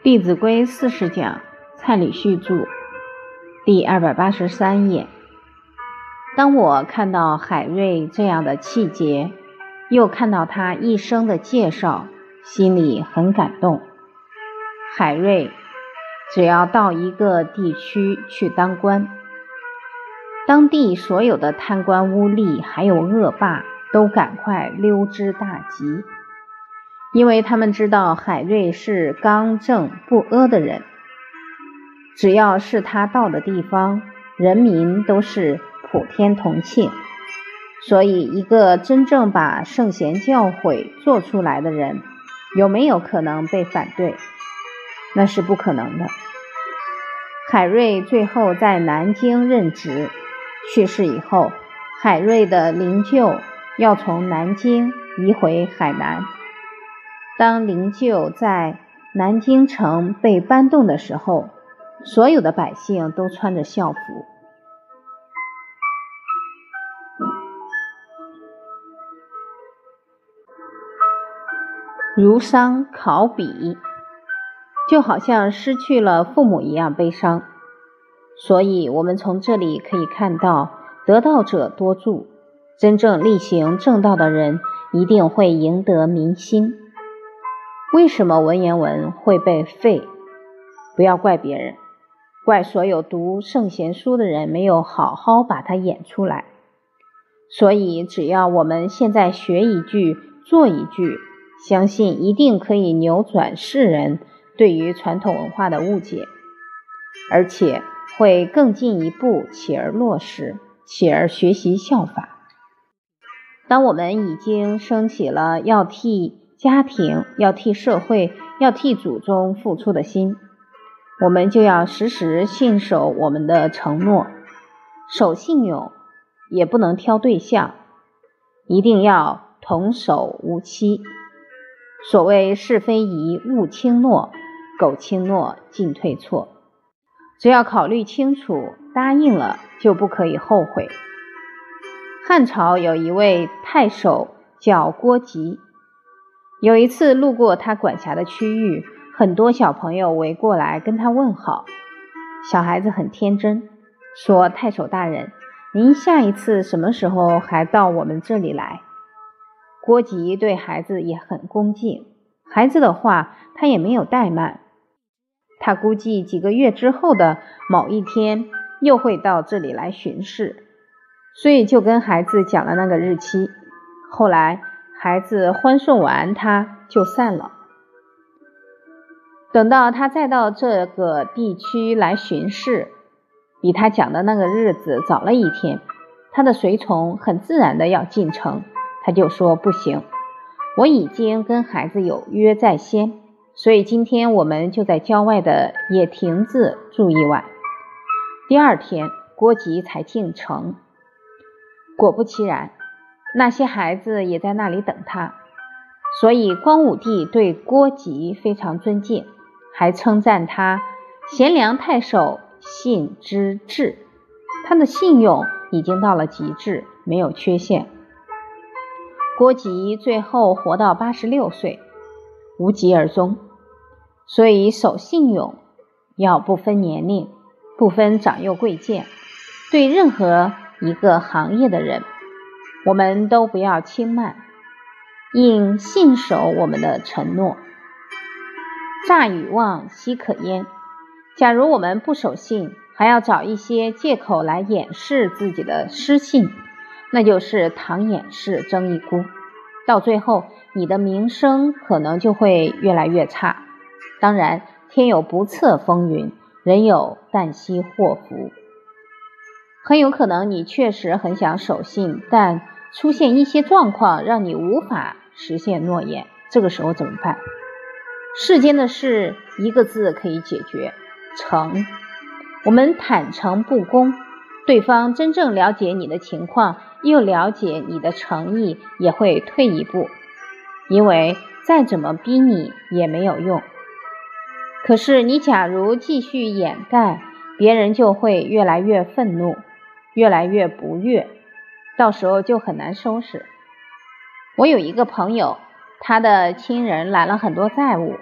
《弟子规》四十讲，蔡礼旭著，第二百八十三页。当我看到海瑞这样的气节，又看到他一生的介绍，心里很感动。海瑞只要到一个地区去当官，当地所有的贪官污吏还有恶霸都赶快溜之大吉。因为他们知道海瑞是刚正不阿的人，只要是他到的地方，人民都是普天同庆。所以，一个真正把圣贤教诲做出来的人，有没有可能被反对？那是不可能的。海瑞最后在南京任职，去世以后，海瑞的灵柩要从南京移回海南。当灵柩在南京城被搬动的时候，所有的百姓都穿着校服。如丧考妣，就好像失去了父母一样悲伤。所以，我们从这里可以看到，得道者多助，真正力行正道的人，一定会赢得民心。为什么文言文会被废？不要怪别人，怪所有读圣贤书的人没有好好把它演出来。所以，只要我们现在学一句做一句，相信一定可以扭转世人对于传统文化的误解，而且会更进一步，起而落实，起而学习效法。当我们已经升起了要替。家庭要替社会、要替祖宗付出的心，我们就要时时信守我们的承诺，守信用，也不能挑对象，一定要童叟无欺。所谓是非宜勿轻诺，苟轻诺进退错。只要考虑清楚，答应了就不可以后悔。汉朝有一位太守叫郭吉。有一次路过他管辖的区域，很多小朋友围过来跟他问好。小孩子很天真，说：“太守大人，您下一次什么时候还到我们这里来？”郭吉对孩子也很恭敬，孩子的话他也没有怠慢。他估计几个月之后的某一天又会到这里来巡视，所以就跟孩子讲了那个日期。后来。孩子欢送完，他就散了。等到他再到这个地区来巡视，比他讲的那个日子早了一天。他的随从很自然的要进城，他就说不行，我已经跟孩子有约在先，所以今天我们就在郊外的野亭子住一晚。第二天，郭吉才进城，果不其然。那些孩子也在那里等他，所以光武帝对郭吉非常尊敬，还称赞他贤良太守，信之至。他的信用已经到了极致，没有缺陷。郭吉最后活到八十六岁，无疾而终。所以守信用要不分年龄，不分长幼贵贱，对任何一个行业的人。我们都不要轻慢，应信守我们的承诺。诈与妄奚可焉？假如我们不守信，还要找一些借口来掩饰自己的失信，那就是淌眼识争一孤。到最后，你的名声可能就会越来越差。当然，天有不测风云，人有旦夕祸福。很有可能你确实很想守信，但出现一些状况让你无法实现诺言，这个时候怎么办？世间的事一个字可以解决，诚。我们坦诚不公，对方真正了解你的情况，又了解你的诚意，也会退一步，因为再怎么逼你也没有用。可是你假如继续掩盖，别人就会越来越愤怒。越来越不悦，到时候就很难收拾。我有一个朋友，他的亲人揽了很多债务，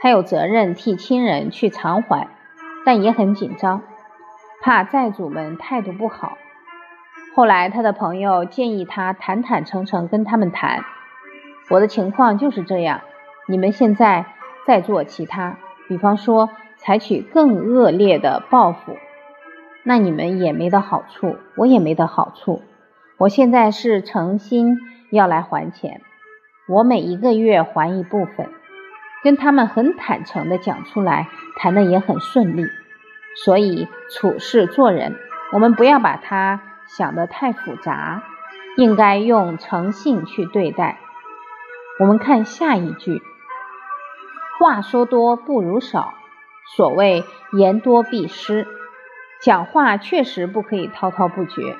他有责任替亲人去偿还，但也很紧张，怕债主们态度不好。后来他的朋友建议他坦坦诚诚跟他们谈，我的情况就是这样。你们现在再做其他，比方说采取更恶劣的报复，那你们也没得好处，我也没得好处。我现在是诚心要来还钱，我每一个月还一部分。跟他们很坦诚的讲出来，谈的也很顺利。所以处事做人，我们不要把它想得太复杂，应该用诚信去对待。我们看下一句，话说多不如少。所谓言多必失，讲话确实不可以滔滔不绝，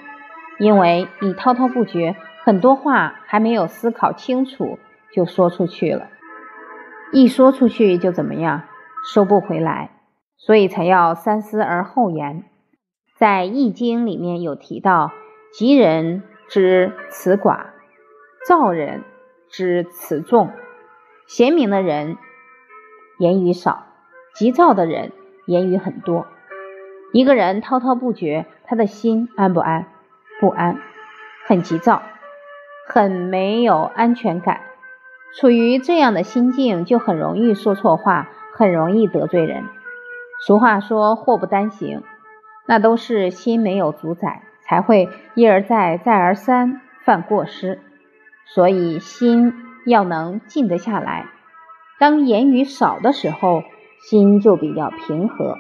因为你滔滔不绝，很多话还没有思考清楚就说出去了。一说出去就怎么样，收不回来，所以才要三思而后言。在《易经》里面有提到：吉人之辞寡，躁人之辞重。贤明的人言语少，急躁的人言语很多。一个人滔滔不绝，他的心安不安？不安，很急躁，很没有安全感。处于这样的心境，就很容易说错话，很容易得罪人。俗话说“祸不单行”，那都是心没有主宰，才会一而再、再而三犯过失。所以心要能静得下来。当言语少的时候，心就比较平和。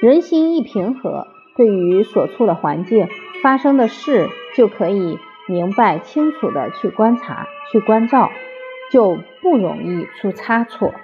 人心一平和，对于所处的环境发生的事，就可以明白清楚的去观察、去关照。就不容易出差错。